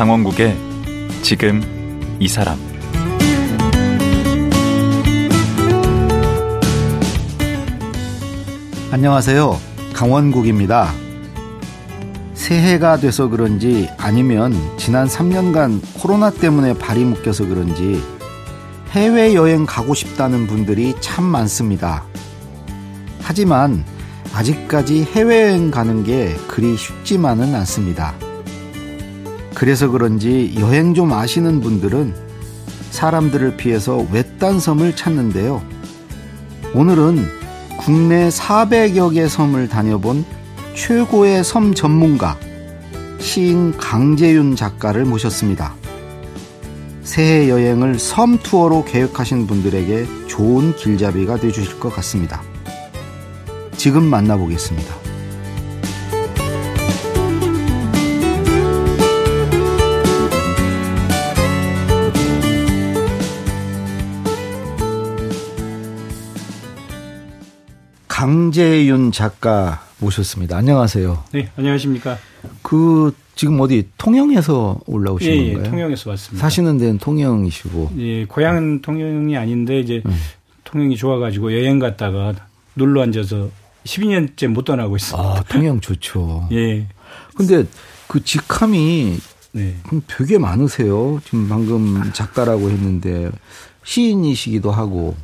강원국의 지금 이 사람 안녕하세요. 강원국입니다. 새해가 돼서 그런지 아니면 지난 3년간 코로나 때문에 발이 묶여서 그런지 해외여행 가고 싶다는 분들이 참 많습니다. 하지만 아직까지 해외여행 가는 게 그리 쉽지만은 않습니다. 그래서 그런지 여행 좀 아시는 분들은 사람들을 피해서 외딴 섬을 찾는데요. 오늘은 국내 400여 개 섬을 다녀본 최고의 섬 전문가, 시인 강재윤 작가를 모셨습니다. 새해 여행을 섬 투어로 계획하신 분들에게 좋은 길잡이가 되주실 것 같습니다. 지금 만나보겠습니다. 강재윤 작가 모셨습니다. 안녕하세요. 네, 안녕하십니까. 그 지금 어디 통영에서 올라오신 예, 건가요? 예, 통영에서 왔습니다. 사시는 데는 통영이시고. 예, 고향은 통영이 아닌데 이제 음. 통영이 좋아가지고 여행 갔다가 눌러 앉아서 12년째 못 떠나고 있습니다. 아, 통영 좋죠. 예. 근데 그 직함이 네. 되게 많으세요. 지금 방금 작가라고 했는데 시인이시기도 하고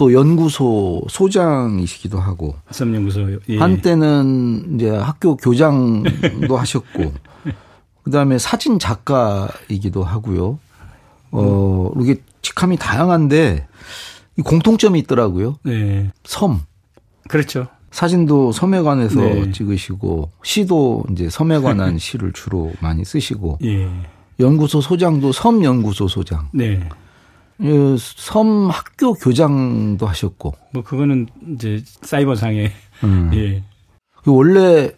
또 연구소 소장이시기도 하고 섬연구소 예. 한때는 이제 학교 교장도 하셨고 그다음에 사진 작가이기도 하고요. 어, 이게 직함이 다양한데 공통점이 있더라고요. 네. 섬. 그렇죠. 사진도 섬에 관해서 네. 찍으시고 시도 이제 섬에 관한 시를 주로 많이 쓰시고 예. 연구소 소장도 섬 연구소 소장. 네. 예, 섬 학교 교장도 하셨고. 뭐 그거는 이제 사이버상에 음. 예. 그 원래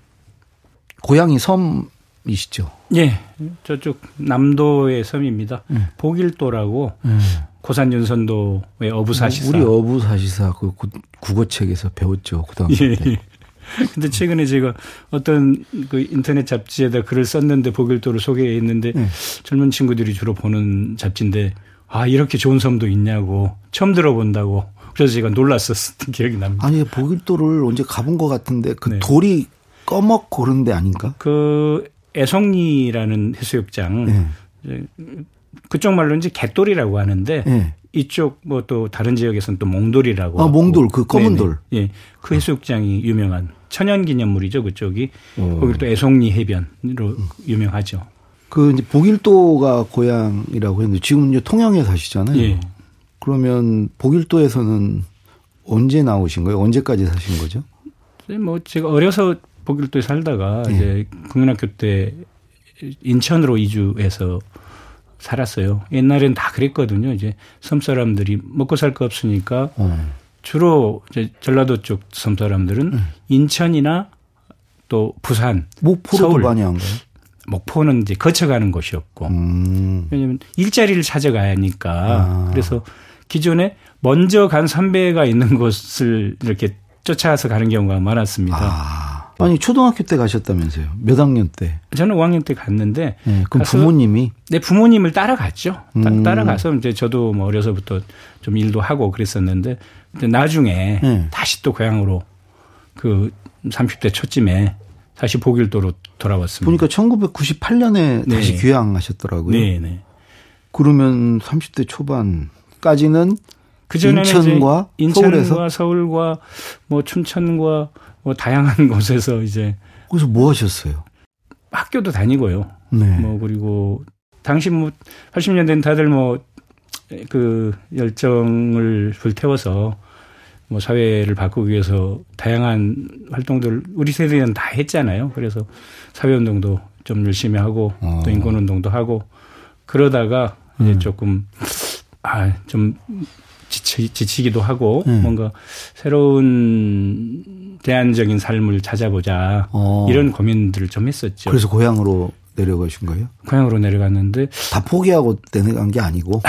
고향이 섬이시죠? 예. 저쪽 남도의 섬입니다. 음. 복일도라고 음. 고산 윤선도의 어부사시사. 우리 어부사시사 그 국어책에서 배웠죠 고등학교 예. 때. 근데 최근에 제가 어떤 그 인터넷 잡지에다 글을 썼는데 복일도를 소개했는데 네. 젊은 친구들이 주로 보는 잡지인데 아, 이렇게 좋은 섬도 있냐고 처음 들어본다고 그래서 제가 놀랐었던 기억이 납니다. 아니, 보길도를 언제 가본 것 같은데 그 네. 돌이 꺼먹고 그런 데 아닌가? 그 애송리라는 해수욕장 네. 그쪽 말로 이제 개돌이라고 하는데 네. 이쪽 뭐 또 다른 지역에서는 또 몽돌이라고 아, 몽돌 그 검은 돌. 예. 그 해수욕장이 유명한 천연 기념물이죠, 그쪽이. 어. 거기 또 애송리 해변으로 유명하죠. 그 이제 복일도가 고향이라고 했는데 지금 이제 통영에 사시잖아요. 예. 그러면 복일도에서는 언제 나오신 거예요? 언제까지 사신 거죠? 뭐 제가 어려서 복일도에 살다가 예. 이제 국민학교 때 인천으로 이주해서 살았어요. 옛날엔 다 그랬거든요. 이제 섬 사람들이 먹고 살 거 없으니까 어. 주로 이제 전라도 쪽 섬 사람들은 음. 인천이나 또 부산, 목포로 서울 많이 한 거예요. 목포는 이제 거쳐가는 곳이었고 음. 왜냐하면 일자리를 찾아가야 하니까 아. 그래서 기존에 먼저 간 선배가 있는 곳을 이렇게 쫓아서 가는 경우가 많았습니다. 아. 아니 초등학교 때 가셨다면서요? 몇 학년 때? 저는 5학년 때 갔는데. 네, 그럼 부모님이? 네, 부모님을 따라갔죠. 음. 따 라가서 이제 저도 뭐 어려서부터 좀 일도 하고 그랬었는데 나중에 네. 다시 또 고향으로 그 30대 초쯤에 다시 보길도로 돌아왔습니다. 보니까 1998년에 네. 다시 귀향하셨더라고요. 네, 네. 그러면 30대 초반까지는 그 인천과, 인천과 서울에서 서울과 뭐 춘천과 뭐 다양한 곳에서 이제 거기서 뭐 하셨어요? 학교도 다니고요. 네. 뭐 그리고 당시 뭐 80년대는 다들 뭐 그 열정을 불태워서 뭐 사회를 바꾸기 위해서 다양한 활동들 우리 세대는 다 했잖아요. 그래서 사회 운동도 좀 열심히 하고 어. 또 인권 운동도 하고 그러다가 음. 이제 조금 아좀 지치, 지치 기도 하고 음. 뭔가 새로운 대안적인 삶을 찾아보자 어. 이런 고민들을 좀 했었죠. 그래서 고향으로 내려가신 거예요? 고향으로 내려갔는데 다 포기하고 내려간 게 아니고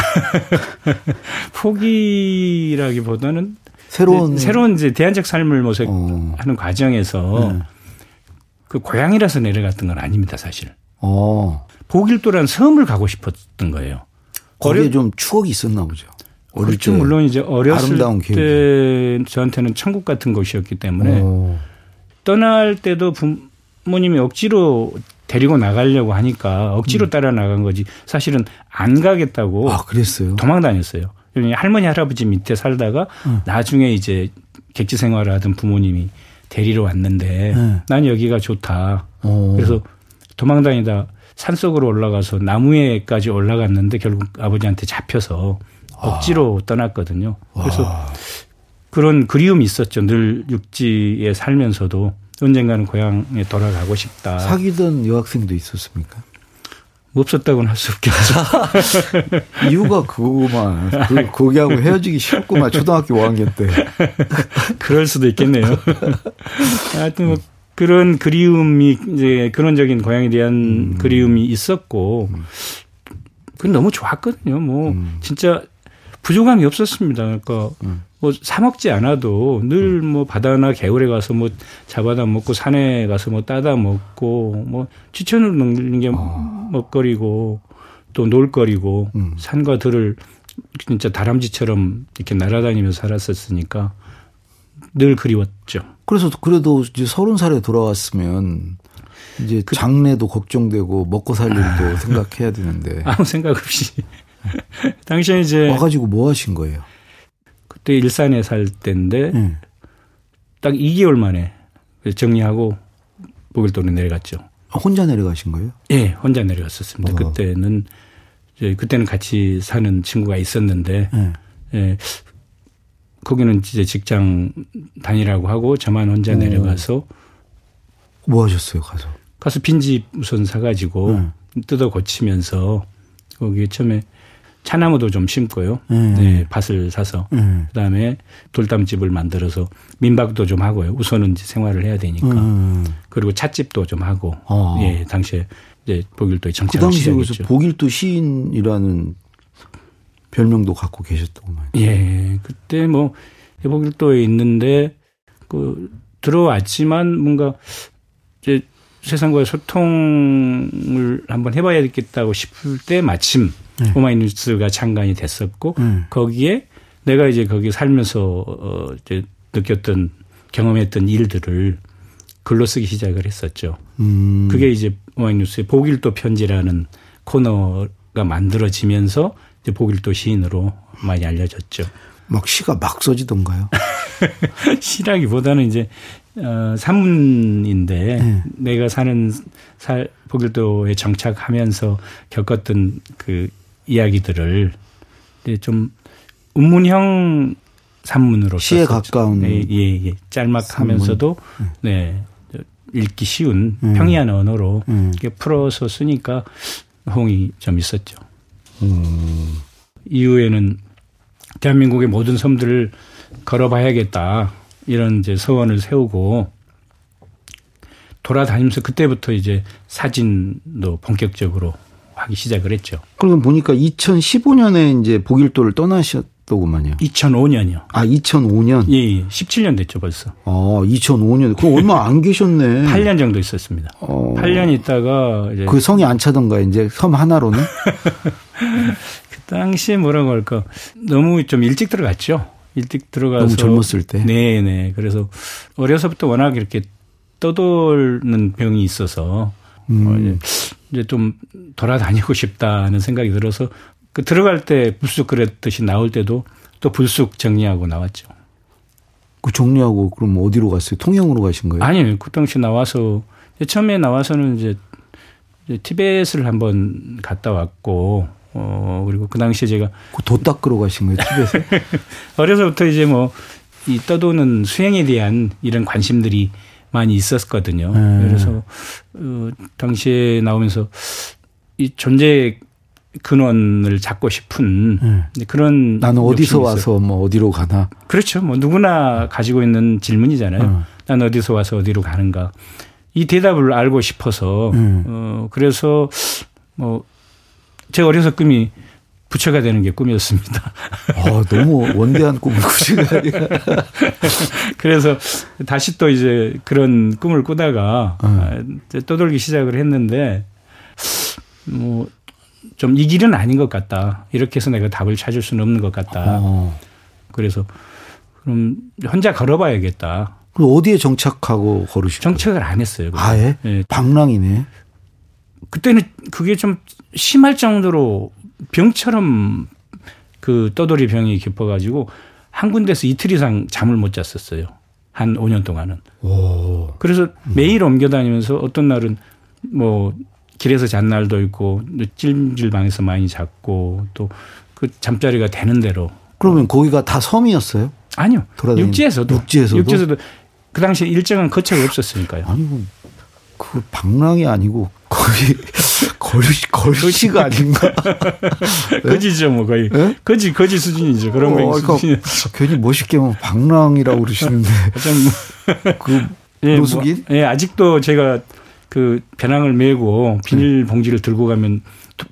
포기라기보다는 새로운 새로운 이제 대안적 삶을 모색하는 어. 과정에서 네. 그 고향이라서 내려갔던 건 아닙니다, 사실. 어. 보길도라는 섬을 가고 싶었던 거예요. 거기에 좀 추억이 있었나 보죠. 어릴 그렇죠. 때 물론 이제 어렸을 때 저한테는 천국 같은 곳이었기 때문에 오. 떠날 때도 부모님이 억지로 데리고 나가려고 하니까 억지로 음. 따라 나간 거지 사실은 안 가겠다고 아, 그랬어요? 도망 다녔어요. 할머니 할아버지 밑에 살다가 음. 나중에 이제 객지 생활을 하던 부모님이 데리러 왔는데 네. 난 여기가 좋다. 오. 그래서 도망 다니다 산속으로 올라가서 나무에까지 올라갔는데 결국 아버지한테 잡혀서 억지로 아. 떠났거든요. 그래서 와. 그런 그리움이 있었죠. 늘 육지에 살면서도 언젠가는 고향에 돌아가고 싶다. 사귀던 여학생도 있었습니까? 없었다고는 할 수 없겠죠. 이유가 그거구만. 그, 거기하고 헤어지기 싫었구만. 초등학교 5학년 때. 그럴 수도 있겠네요. 하여튼 뭐 그런 그리움이 이제 근원적인 고향에 대한 음. 그리움이 있었고, 그건 너무 좋았거든요. 뭐, 음. 진짜 부족함이 없었습니다. 그러니까 음. 뭐 사먹지 않아도 늘뭐 음. 바다나 개울에 가서 뭐 잡아다 먹고 산에 가서 뭐 따다 먹고 뭐 추천을 먹는 게 아. 먹거리고 또 놀거리고 음. 산과 들을 진짜 다람쥐처럼 이렇게 날아다니면서 살았었으니까 늘 그리웠죠. 그래서 그래도 이제 서른 살에 돌아왔으면 이제 그, 장래도 걱정되고 먹고 살 일도 아. 생각해야 되는데 아무 생각 없이 당시에 이제 와가지고 뭐 하신 거예요? 그때 일산에 살 때인데 네. 딱 2개월 만에 정리하고 보길도로 내려갔죠. 아, 혼자 내려가신 거예요? 예, 네, 혼자 내려갔었습니다. 어. 그때는 그때는 같이 사는 친구가 있었는데 네. 예, 거기는 이제 직장 다니라고 하고 저만 혼자 어. 내려가서 뭐 하셨어요 가서? 가서 빈집 우선 사가지고 네. 뜯어 고치면서 거기 처음에 차나무도 좀 심고요. 음. 네, 밭을 사서 음. 그다음에 돌담집을 만들어서 민박도 좀 하고요. 우선은 생활을 해야 되니까 음. 그리고 찻집도 좀 하고 아. 예 당시에 이제 정착을 그 당시에 그래서 보길도 시인이라는 별명도 갖고 계셨더구만. 예, 그때 뭐 보길도에 있는데 그 들어왔지만 뭔가 이제 세상과의 소통을 한번 해봐야 되겠다고 싶을 때 마침 네. 오마이뉴스가 창간이 됐었고 네. 거기에 내가 이제 거기 살면서 어 이제 느꼈던 경험했던 일들을 글로 쓰기 시작을 했었죠. 음. 그게 이제 오마이뉴스의 보길도 편지라는 코너가 만들어지면서 이제 보길도 시인으로 많이 알려졌죠. 막 시가 막 써지던가요? 시라기보다는 이제 어 산문인데 네. 내가 사는 살 보길도에 정착하면서 겪었던 그 이야기들을 좀 운문형 산문으로 시에. 가까운 네, 예, 예. 짤막하면서도 네. 네 읽기 쉬운 음. 평이한 언어로 음. 이렇게 풀어서 쓰니까 호응이 좀 있었죠. 음. 이후에는 대한민국의 모든 섬들을 걸어봐야겠다 이런 이제 서원을 세우고 돌아다니면서 그때부터 이제 사진도 본격적으로 하기 시작을 했죠. 그러면 보니까 2015년에 이제 보길도를 떠나셨더구만요. 2005년이요. 아, 2005년? 예, 예. 17년 됐죠, 벌써. 아, 2005년. 그럼 얼마 안 계셨네. 8년 정도 있었습니다. 어. 8년 있다가 이제 그 성이 안 차던가 이제 섬 하나로는? 그 당시에 뭐라고 할까? 너무 좀 일찍 들어갔죠. 일찍 들어가서 너무 젊었을 때. 네, 네. 그래서 어려서부터 워낙 이렇게 떠돌는 병이 있어서 음. 어, 이제 이제 좀 돌아다니고 싶다는 생각이 들어서 그 들어갈 때 불쑥 그랬듯이 나올 때도 또 불쑥 정리하고 나왔죠. 그 정리하고 그럼 어디로 갔어요? 통영으로 가신 거예요? 아니요. 그 당시 나와서 처음에 나와서는 이제 티베트를 한번 갔다 왔고 어 그리고 그 당시에 제가 그도 닦으러 가신 거예요, 티베트? 어려서부터 이제 뭐 이 떠도는 수행에 대한 이런 관심들이 많이 있었거든요. 네. 그래서 어, 당시에 나오면서 이 존재 근원을 잡고 싶은 네. 그런 나는 어디서 와서 뭐 어디로 가나 그렇죠. 뭐 누구나 가지고 있는 질문이잖아요. 네. 나는 어디서 와서 어디로 가는가 이 대답을 알고 싶어서 네. 어 그래서 뭐 제 어려서 꿈이 부처가 되는 게 꿈이었습니다. 아, 너무 원대한 꿈을 꾸시가 그래서 다시 또 이제 그런 꿈을 꾸다가 음. 떠돌기 시작을 했는데 뭐 좀 이 길은 아닌 것 같다. 이렇게 해서 내가 답을 찾을 수는 없는 것 같다. 어. 그래서 그럼 혼자 걸어봐야겠다. 그 어디에 정착하고 걸으시고? 정착을 안 했어요. 아예? 네. 방랑이네. 그때는 그게 좀 심할 정도로 병처럼 그 떠돌이 병이 깊어가지고 한 군데서 이틀 이상 잠을 못 잤었어요. 한 5년 동안은. 오. 그래서 매일 옮겨 다니면서 어떤 날은 뭐 길에서 잔 날도 있고 찜질 방에서 많이 잤고 또 그 잠자리가 되는 대로. 그러면 거기가 다 섬이었어요? 아니요. 돌아다니는. 육지에서도. 육지에서도. 육지에서도 그 당시에 일정한 거처가 없었으니까요. 아니 그 방랑이 아니고 거의 거시 거시가 아닌가? 거지죠 뭐 거의 네? 거지 거지 수준이죠 그런 어, 거 그러니까 괜히 멋있게 뭐 방랑이라고 그러시는데 그 예, 노숙인? 뭐, 예 아직도 제가 그 배낭을 메고 비닐 봉지를 들고 가면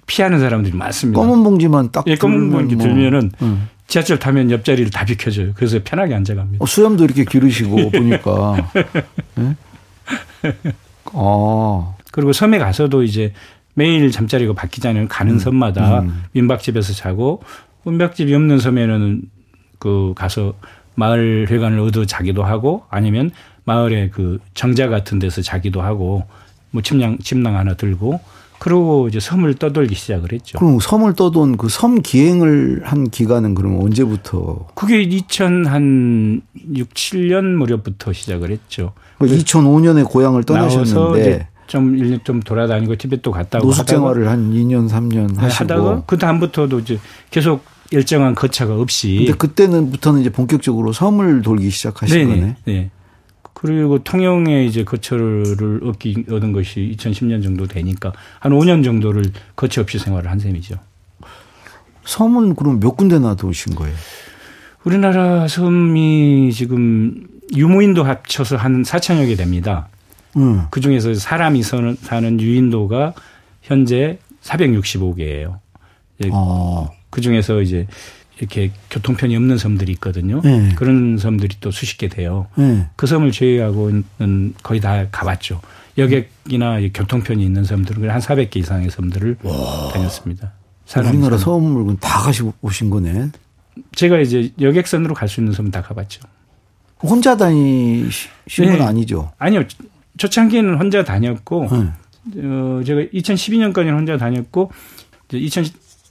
피하는 사람들이 많습니다. 검은 봉지만 딱 예, 검은 봉지 뭐. 들면은 음. 지하철 타면 옆자리를 다 비켜줘요. 그래서 편하게 앉아갑니다. 어, 수염도 이렇게 기르시고 보니까. 네? 아. 그리고 섬에 가서도 이제 매일 잠자리가 바뀌잖아요. 가는 음. 섬마다 음. 민박집에서 자고 민박집이 없는 섬에는 그 가서 마을 회관을 얻어 자기도 하고 아니면 마을에 그 정자 같은 데서 자기도 하고 뭐 침낭 침낭 하나 들고 그러고 이제 섬을 떠돌기 시작을 했죠. 그럼 섬을 떠돈 그 섬 기행을 한 기간은 그럼 언제부터? 그게 2000한 6, 7년 무렵부터 시작을 했죠. 2005년에 고향을 떠나셨는데 좀 1년 좀 돌아다니고 티벳도 갔다 오고 노숙 생활을 한 2년 3년 하시고 하다가 그 다음부터도 이제 계속 일정한 거차가 없이 근데 그때는부터는 이제 본격적으로 섬을 돌기 시작하신 네네. 거네. 네. 그리고 통영에 이제 거처를 얻기 얻은 것이 2010년 정도 되니까 한 5년 정도를 거처 없이 생활을 한 셈이죠. 섬은 그럼 몇 군데나 도신 거예요? 우리나라 섬이 지금 유무인도 합쳐서 한 4천여 개 됩니다. 음. 그 중에서 사람이 사는 유인도가 현재 465개예요. 어. 그 중에서 이제 이렇게 교통편이 없는 섬들이 있거든요. 네. 그런 섬들이 또 수십 개 돼요. 네. 그 섬을 제외하고는 거의 다 가봤죠. 여객이나 교통편이 있는 섬들은 한 400개 이상의 섬들을 와. 다녔습니다. 우리나라 섬을 다 가시고 오신 거네. 제가 이제 여객선으로 갈 수 있는 섬은 다 가봤죠. 혼자 다니신 네. 건 아니죠? 아니요. 초창기에는 혼자 다녔고, 네. 어, 제가 2012년까지는 혼자 다녔고, 이제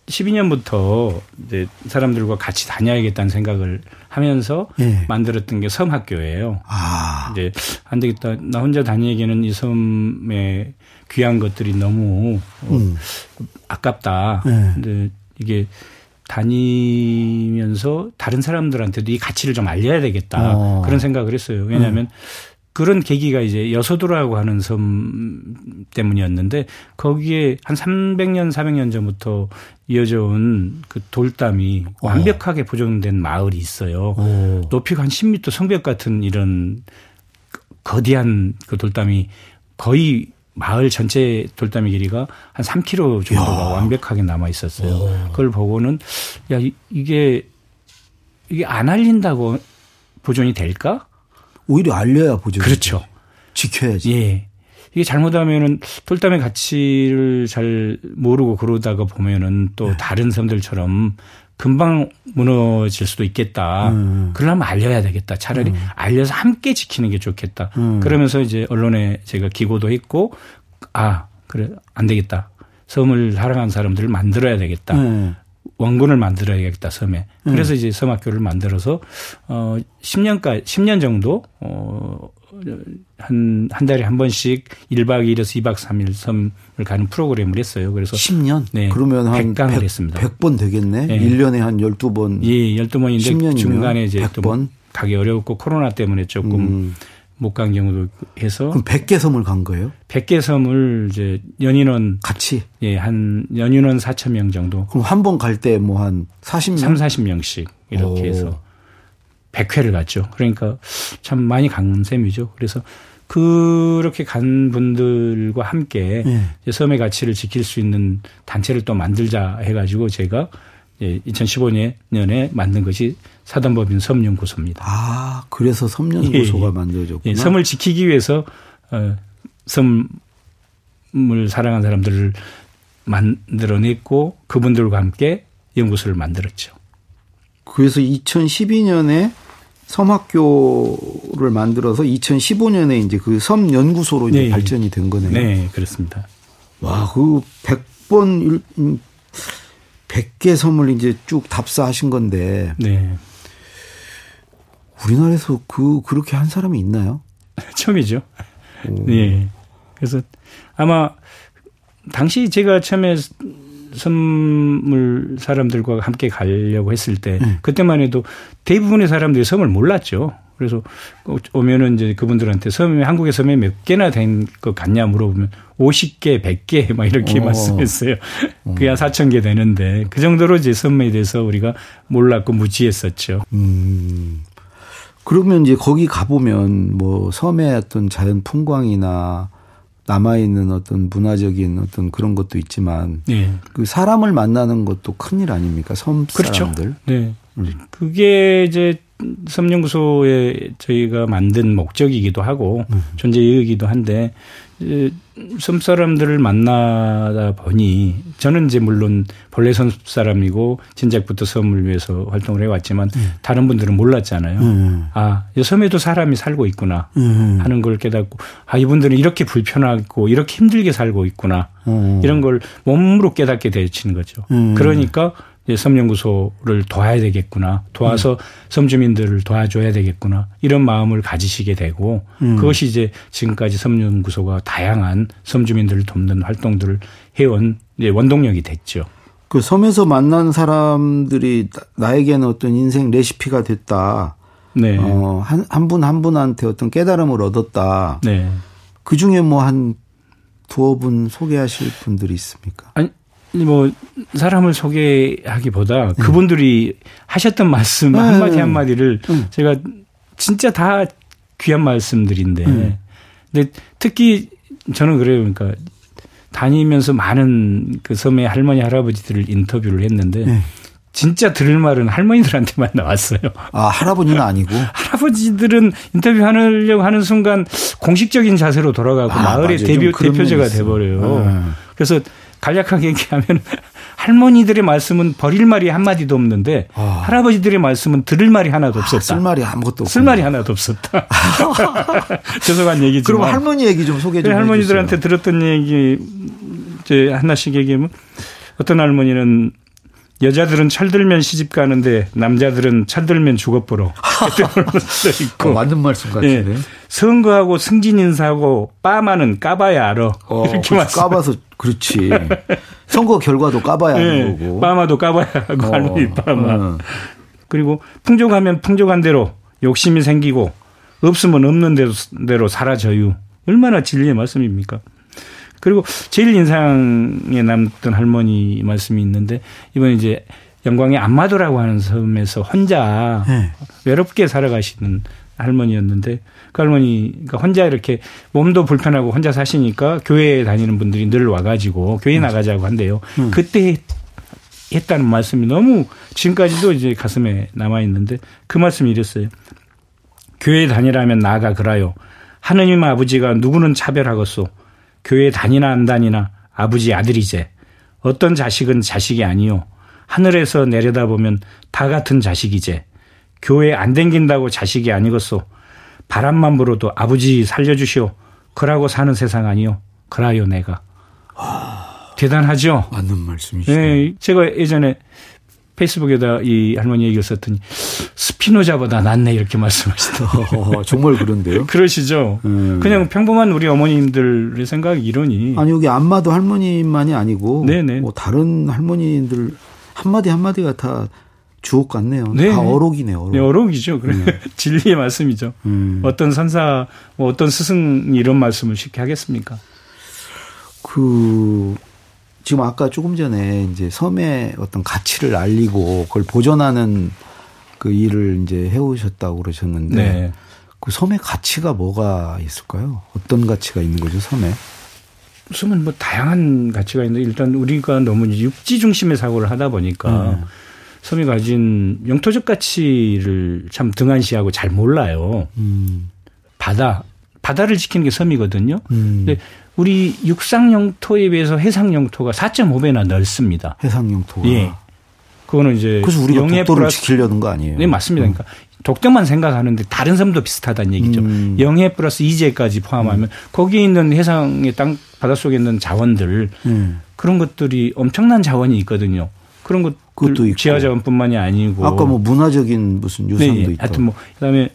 2012년부터 이제 사람들과 같이 다녀야겠다는 생각을 하면서 네. 만들었던 게 섬학교예요. 아. 이제 안 되겠다. 나 혼자 다니기에는 이 섬에 귀한 것들이 너무 어, 음. 아깝다. 네. 근데 이게 다니면서 다른 사람들한테도 이 가치를 좀 알려야 되겠다. 어. 그런 생각을 했어요. 왜냐하면 음. 그런 계기가 이제 여소도라고 하는 섬 때문이었는데 거기에 한 300년, 400년 전부터 이어져 온 그 돌담이 어. 완벽하게 보존된 마을이 있어요. 오. 높이가 한 10m 성벽 같은 이런 거대한 그 돌담이 거의 마을 전체 돌담의 길이가 한 3km 정도가 야. 완벽하게 남아 있었어요. 오. 그걸 보고는 야 이게 이게 안 알린다고 보존이 될까? 오히려 알려야 보존이 그렇죠. 지켜야지. 예. 이게 잘못하면은 돌담의 가치를 잘 모르고 그러다가 보면은 또 네. 다른 섬들처럼 금방 무너질 수도 있겠다. 음. 그러려면 알려야 되겠다. 차라리 음. 알려서 함께 지키는 게 좋겠다. 음. 그러면서 이제 언론에 제가 기고도 했고 아 그래 안 되겠다. 섬을 사랑하는 사람들을 만들어야 되겠다. 네. 원군을 만들어야겠다 섬에. 그래서 음. 이제 섬학교를 만들어서 어 10년까지 10년 정도 어 한, 한 달에 한 번씩 1박 2일에서 2박 3일 섬을 가는 프로그램을 했어요. 그래서 10년? 네. 그러면 한 100강을 100, 했습니다. 100번 되겠네? 네. 1년에 한 12번. 예, 12번인데 10년이면 중간에 이제 100번? 가기 어려웠고 코로나 때문에 조금 음. 못 간 경우도 해서. 그럼 100개 섬을 간 거예요? 100개 섬을 이제 연인원. 같이? 예, 한 연인원 4천 명 정도. 그럼 한 번 갈 때 뭐 한 40명? 3, 40명씩 이렇게 오. 해서. 100회를 갔죠. 그러니까 참 많이 간 셈이죠. 그래서 그렇게 간 분들과 함께 네. 섬의 가치를 지킬 수 있는 단체를 또 만들자 해가지고 제가 2015년에 만든 것이 사단법인 섬연구소입니다. 아, 그래서 섬연구소가 예, 예. 만들어졌구나. 예, 섬을 지키기 위해서 어, 섬을 사랑한 사람들을 만들어냈고 그분들과 함께 연구소를 만들었죠. 그래서 2012년에 섬학교를 만들어서 2015년에 이제 그 섬 연구소로 이제 네. 발전이 된 거네요. 네, 그렇습니다. 와, 그 100번 100개 섬을 이제 쭉 답사하신 건데. 네. 우리나라에서 그 그렇게 한 사람이 있나요? 처음이죠. 네. 그래서 아마 당시 제가 처음에 선물 사람들과 함께 가려고 했을 때 네. 그때만 해도 대부분의 사람들이 섬을 몰랐죠. 그래서 오면은 이제 그분들한테 섬이 한국의 섬에 몇 개나 된 것 같냐 물어보면 50개, 100개 막 이렇게 오. 어. 말씀했어요. 그게 한 4천 개 되는데 그 정도로 이제 섬에 대해서 우리가 몰랐고 무지했었죠. 음. 그러면 이제 거기 가보면 뭐 섬의 어떤 자연 풍광이나 남아있는 어떤 문화적인 어떤 그런 것도 있지만 네. 그 사람을 만나는 것도 큰일 아닙니까? 섬 그렇죠. 사람들. 네. 음. 그게 이제 섬연구소에 저희가 만든 목적이기도 하고 음. 존재 이유이기도 한데 섬 사람들을 만나다 보니 저는 이제 물론 본래 섬 사람이고 진작부터 섬을 위해서 활동을 해왔지만 음. 다른 분들은 몰랐잖아요. 음. 아, 이 섬에도 사람이 살고 있구나 음. 하는 걸 깨닫고 아 이분들은 이렇게 불편하고 이렇게 힘들게 살고 있구나 이런 걸 몸으로 깨닫게 되치는 거죠. 그러니까 섬연구소를 도와야 되겠구나. 도와서 음. 섬 주민들을 도와줘야 되겠구나. 이런 마음을 가지시게 되고 음. 그것이 이제 지금까지 섬연구소가 다양한 섬 주민들을 돕는 활동들을 해온 원동력이 됐죠. 그 섬에서 만난 사람들이 나에게는 어떤 인생 레시피가 됐다. 네. 어, 한, 한 분 한 분한테 어떤 깨달음을 얻었다. 네. 그 중에 뭐 한 두어 분 소개하실 분들이 있습니까? 아니, 뭐 사람을 소개하기보다 네. 그분들이 하셨던 말씀 네. 한마디 한 마디를 네. 제가 진짜 다 귀한 말씀들인데 네. 근데 특히 저는 그래요 그러니까 다니면서 많은 그 섬의 할머니 할아버지들을 인터뷰를 했는데 네. 진짜 들을 말은 할머니들한테만 나왔어요. 아, 할아버지는 아니고? 할아버지들은 인터뷰하려고 하는 순간 공식적인 자세로 돌아가고 아, 마을의 대표, 대표제가 돼버려요. 네. 그래서 간략하게 얘기하면 할머니들의 말씀은 버릴 말이 한마디도 없는데 아. 할아버지들의 말씀은 들을 말이 하나도 아, 없었다. 아, 쓸 말이 아무것도 없 쓸 말이 하나도 없었다. 죄송한 얘기지만. 그럼 할머니 얘기 좀 소개 좀 할머니들한테 해주세요. 들었던 얘기 이제 하나씩 얘기하면 어떤 할머니는 여자들은 철들면 시집 가는데 남자들은 철들면 죽어보러. 있고. 어, 맞는 말씀 같은데. 네. 선거하고 승진 인사하고 빠마는 까봐야 알아. 어, 이렇게 말씀. 까봐서 그렇지. 선거 결과도 까봐야 하는 네. 거고. 빠마도 까봐야 하고 어. 할머니 빠마. 어. 그리고 풍족하면 풍족한 대로 욕심이 생기고 없으면 없는 대로, 대로 사라져요. 얼마나 진리의 말씀입니까? 그리고 제일 인상에 남던 할머니 말씀이 있는데 이번에 이제 영광의 안마도라고 하는 섬에서 혼자 네. 외롭게 살아가시는 할머니였는데 그 할머니가 혼자 이렇게 몸도 불편하고 혼자 사시니까 교회에 다니는 분들이 늘 와가지고 교회 음. 나가자고 한대요. 음. 그때 했다는 말씀이 너무 지금까지도 이제 가슴에 남아 있는데 그 말씀이 이랬어요. 교회 다니라면 나가 그라요. 하느님 아버지가 누구는 차별하겠소. 교회 다니나 안 다니나 아버지 아들이제. 어떤 자식은 자식이 아니요. 하늘에서 내려다보면 다 같은 자식이제. 교회 안 댕긴다고 자식이 아니겠소. 바람만 불어도 아버지 살려주시오. 그라고 사는 세상 아니요. 그라요 내가. 대단하죠. 맞는 말씀이시죠. 네, 제가 예전에 페이스북에다 이 할머니 얘기를 썼더니 스피노자보다 낫네 이렇게 말씀하시더라고요. 어, 정말 그런데요? 그러시죠. 음. 그냥 평범한 우리 어머님들의 생각이 이러니. 아니 여기 안마도 할머니만이 아니고 네네. 뭐 다른 할머니들 한마디 한마디가 다 주옥 같네요. 네. 다 어록이네요. 어록. 네, 어록이죠. 그래 음. 진리의 말씀이죠. 음. 어떤 선사, 뭐 어떤 스승 이런 말씀을 쉽게 하겠습니까? 그 지금 아까 조금 전에 이제 섬의 어떤 가치를 알리고 그걸 보존하는 그 일을 이제 해오셨다고 그러셨는데 네. 그 섬의 가치가 뭐가 있을까요? 어떤 가치가 있는 거죠, 섬에? 섬은 뭐 다양한 가치가 있는데 일단 우리가 너무 육지 중심의 사고를 하다 보니까 네. 섬이 가진 영토적 가치를 참 등한시하고 잘 몰라요. 음. 바다, 바다를 지키는 게 섬이거든요. 음. 근데 우리 육상 영토에 비해서 해상 영토가 4.5배나 넓습니다. 해상 영토가. 예. 그거는 이제 그래서 우리가 독도를 플러스, 지키려는 거 아니에요? 네, 맞습니다. 음. 그러니까 독도만 생각하는데 다른 섬도 비슷하다는 얘기죠. 음. 영해 플러스 이제까지 포함하면 음. 거기에 있는 해상의 땅 바닷속에 있는 자원들 음. 그런 것들이 엄청난 자원이 있거든요. 그런 것도 지하 자원뿐만이 아니고 아까 뭐 문화적인 무슨 유산도 네, 예. 있다. 하여튼 뭐 그다음에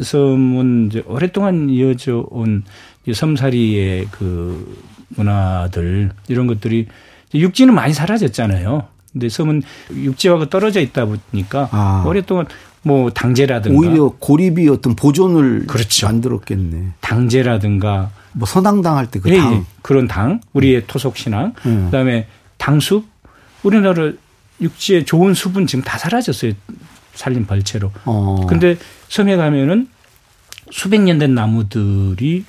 섬은 이제 오랫동안 이어져 온 섬사리의 그 문화들 이런 것들이 육지는 많이 사라졌잖아요. 근데 섬은 육지하고 떨어져 있다 보니까 아. 오랫동안 뭐 당제라든가 오히려 고립이 어떤 보존을 그렇죠. 만들었겠네. 당제라든가 뭐 선앙당 할 때그 예, 당. 예, 그런 당 우리의 토속 신앙 음. 그다음에 당숲 우리나라 육지에 좋은 숲은 지금 다 사라졌어요. 산림 벌채로. 어. 근데 섬에 가면은 수백 년 된 나무들이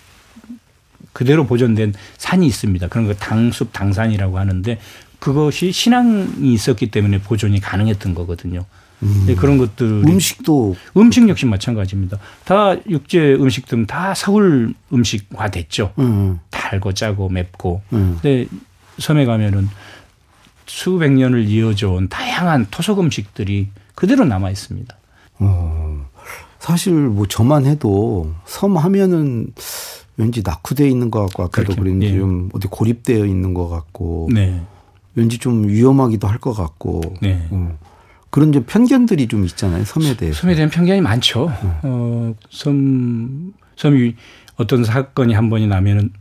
그대로 보존된 산이 있습니다. 그런 거 당숲 당산이라고 하는데 그것이 신앙이 있었기 때문에 보존이 가능했던 거거든요. 음. 네, 그런 것들 음식도 음식 역시 마찬가지입니다. 다 육지 음식들은 다 서울 음식화 됐죠. 음. 달고 짜고 맵고. 음. 근데 섬에 가면은 수백 년을 이어져 온 다양한 토속 음식들이 그대로 남아 있습니다. 어, 사실 뭐 저만 해도 섬 하면은 왠지 낙후되어 있는 것 같고 아까도 그랬는지 예. 좀 어디 고립되어 있는 것 같고 네. 왠지 좀 위험하기도 할 것 같고 네. 어. 그런 좀 편견들이 좀 있잖아요 섬에 대해 섬에 대한 편견이 많죠. 어. 어, 섬 섬이 어떤 사건이 한 번이 나면은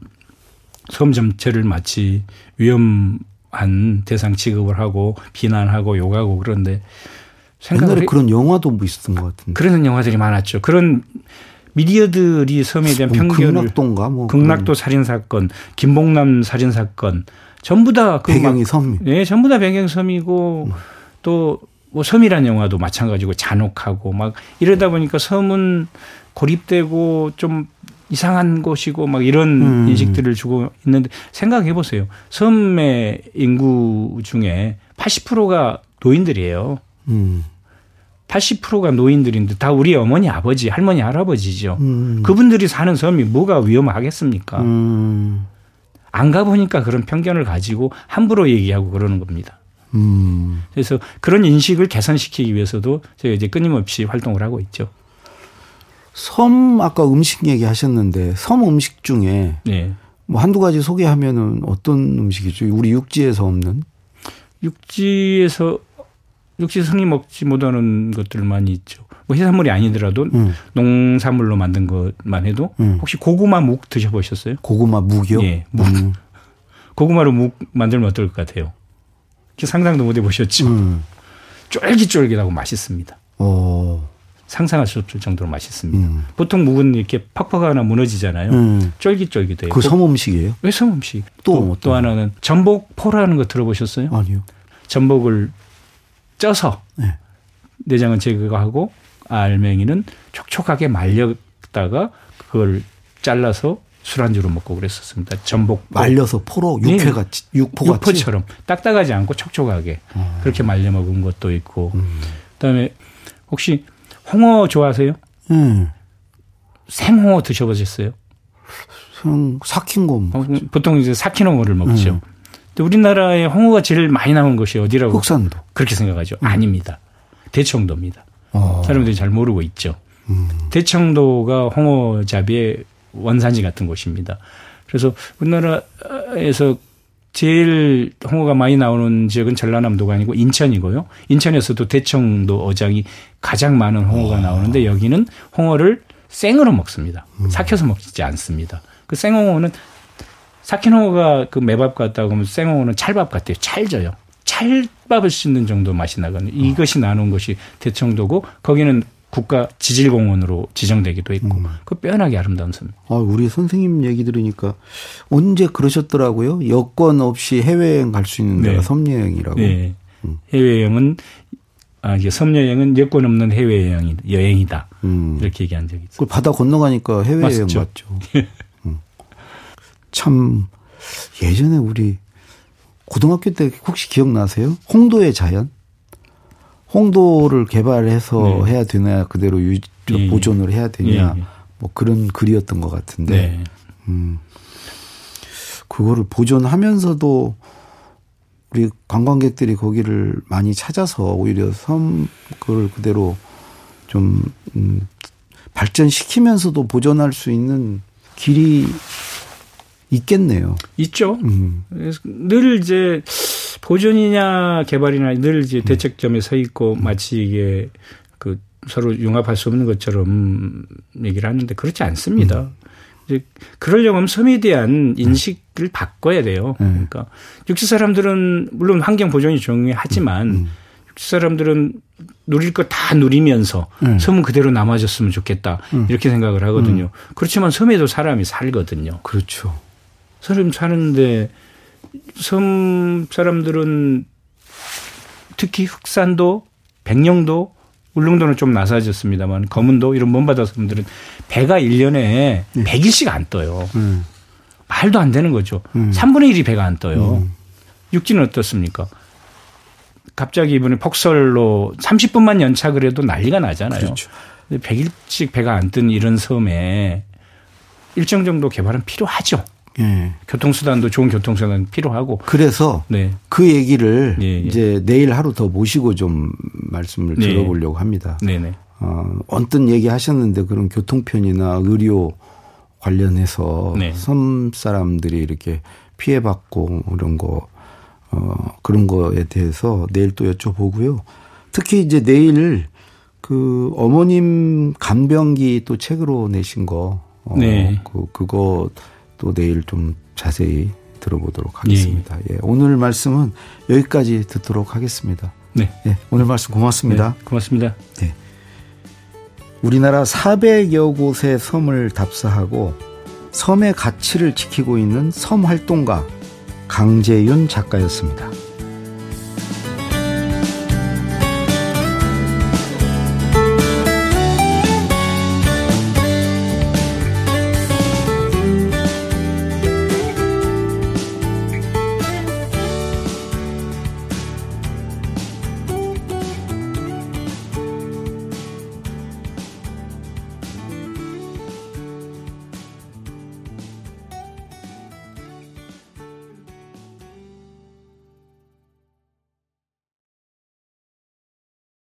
섬 전체를 마치 위험한 대상 취급을 하고 비난하고 욕하고 그런데 옛날에 그런 영화도 뭐 있었던 것 같은데 그런 영화들이 많았죠. 그런 미디어들이 섬에 대한 뭐 편견을 극락도인가 뭐 극락도 살인 사건, 김봉남 살인 사건 전부 다 그 배경이 섬. 네, 전부 다 배경 섬이고 음. 또뭐 섬이란 영화도 마찬가지고 잔혹하고 막 이러다 보니까 섬은 고립되고 좀 이상한 곳이고 막 이런 음. 인식들을 주고 있는데 생각해 보세요. 섬의 인구 중에 80%가 노인들이에요. 음. 80%가 노인들인데 다 우리 어머니, 아버지, 할머니, 할아버지죠. 음. 그분들이 사는 섬이 뭐가 위험하겠습니까? 음. 안 가보니까 그런 편견을 가지고 함부로 얘기하고 그러는 겁니다. 음. 그래서 그런 인식을 개선시키기 위해서도 저희가 이제 끊임없이 활동을 하고 있죠. 섬 아까 음식 얘기 하셨는데 섬 음식 중에 네. 뭐 한두 가지 소개하면은 어떤 음식이죠? 우리 육지에서 없는? 육지에서 육지 성이 먹지 못하는 것들 많이 있죠. 뭐 해산물이 아니더라도 음. 농산물로 만든 것만 해도 음. 혹시 고구마 묵 드셔보셨어요? 고구마 묵이요? 예, 묵. 음. 고구마로 묵 만들면 어떨 것 같아요? 상상도 못 해보셨죠? 음. 쫄깃쫄깃하고 맛있습니다. 오. 상상할 수 없을 정도로 맛있습니다. 음. 보통 묵은 이렇게 팍팍하나 무너지잖아요. 음. 쫄깃쫄깃해요. 그 섬음식이에요? 왜 섬음식? 또, 또, 또 하나는 전복포라는 거 들어보셨어요? 아니요. 전복을 쪄서 네. 내장은 제거하고 알맹이는 촉촉하게 말렸다가 그걸 잘라서 술안주로 먹고 그랬었습니다. 전복 말려서 포로 육회같이 네. 육포같이 육포 처럼 딱딱하지 않고 촉촉하게 음. 그렇게 말려 먹은 것도 있고 음. 그다음에 혹시 홍어 좋아하세요? 음. 생홍어 드셔보셨어요? 생 삭힌 거 어, 보통 이제 삭힌 홍어를 먹죠. 음. 우리나라에 홍어가 제일 많이 나온 것이 어디라고? 흑산도. 그렇게 생각하죠. 음. 아닙니다. 대청도입니다. 어. 사람들이 잘 모르고 있죠. 음. 대청도가 홍어잡이의 원산지 같은 곳입니다. 그래서 우리나라에서 제일 홍어가 많이 나오는 지역은 전라남도가 아니고 인천이고요. 인천에서도 대청도 어장이 가장 많은 홍어가 나오는데 여기는 홍어를 생으로 먹습니다. 음. 삭혀서 먹지 않습니다. 그 생홍어는 사키노가 그 매밥 같다고 하면 생홍어는 찰밥 같아요. 찰져요. 찰밥을 씻는 정도 맛이 나거든요. 이것이 나눈 것이 대청도고 거기는 국가 지질공원으로 지정되기도 했고 음. 그 빼어나게 아름다운 섬. 아, 우리 선생님 얘기 들으니까 언제 그러셨더라고요. 여권 없이 해외여행 갈 수 있는 데가 네. 섬여행이라고. 네. 음. 해외여행은 아, 이게 섬여행은 여권 없는 해외여행이 여행이다. 음. 이렇게 얘기한 적이 있어요. 그 바다 건너가니까 해외여행 맞죠. 맞죠. 참 예전에 우리 고등학교 때 혹시 기억나세요? 홍도의 자연? 홍도를 개발해서 네. 해야 되나 그대로 유, 예. 보존을 해야 되냐 예. 뭐 그런 글이었던 것 같은데. 네. 음. 그거를 보존하면서도 우리 관광객들이 거기를 많이 찾아서 오히려 섬 그걸 그대로 좀 음, 발전시키면서도 보존할 수 있는 길이 있겠네요. 있죠. 음. 늘 이제 보존이냐 개발이냐 늘 이제 음. 대책점에 서 있고 음. 마치 이게 그 서로 융합할 수 없는 것처럼 얘기를 하는데 그렇지 않습니다. 음. 이제 그러려면 섬에 대한 인식을 바꿔야 돼요. 음. 그러니까 육지 사람들은 물론 환경 보존이 중요하지만 음. 육지 사람들은 누릴 거 다 누리면서 음. 섬은 그대로 남아졌으면 좋겠다 이렇게 생각을 하거든요. 그렇지만 섬에도 사람이 살거든요. 그렇죠. 사람 사는데 섬 사람들은 특히 흑산도, 백령도, 울릉도는 좀 나사졌습니다만 검은도 이런 먼바다 섬들은 배가 1년에 네. 100일씩 안 떠요. 음. 말도 안 되는 거죠. 음. 3분의 1이 배가 안 떠요. 음. 육지는 어떻습니까? 갑자기 이번에 폭설로 30분만 연착을 해도 난리가 나잖아요. 그렇죠. 100일씩 배가 안 뜬 이런 섬에 일정 정도 개발은 필요하죠. 예. 교통수단도 좋은 교통수단 필요하고. 그래서 네. 그 얘기를 예, 예. 이제 내일 하루 더 모시고 좀 말씀을 네. 들어보려고 합니다. 네네. 어, 언뜻 얘기하셨는데 그런 교통편이나 의료 관련해서 네. 섬 사람들이 이렇게 피해받고 그런 거, 어, 그런 거에 대해서 내일 또 여쭤보고요. 특히 이제 내일 그 어머님 간병기 또 책으로 내신 거. 어, 네. 그, 그거 또 내일 좀 자세히 들어보도록 하겠습니다. 예. 예. 오늘 말씀은 여기까지 듣도록 하겠습니다. 네. 예. 오늘 말씀 고맙습니다. 네, 고맙습니다. 네. 우리나라 400여 곳의 섬을 답사하고 섬의 가치를 지키고 있는 섬 활동가 강재윤 작가였습니다.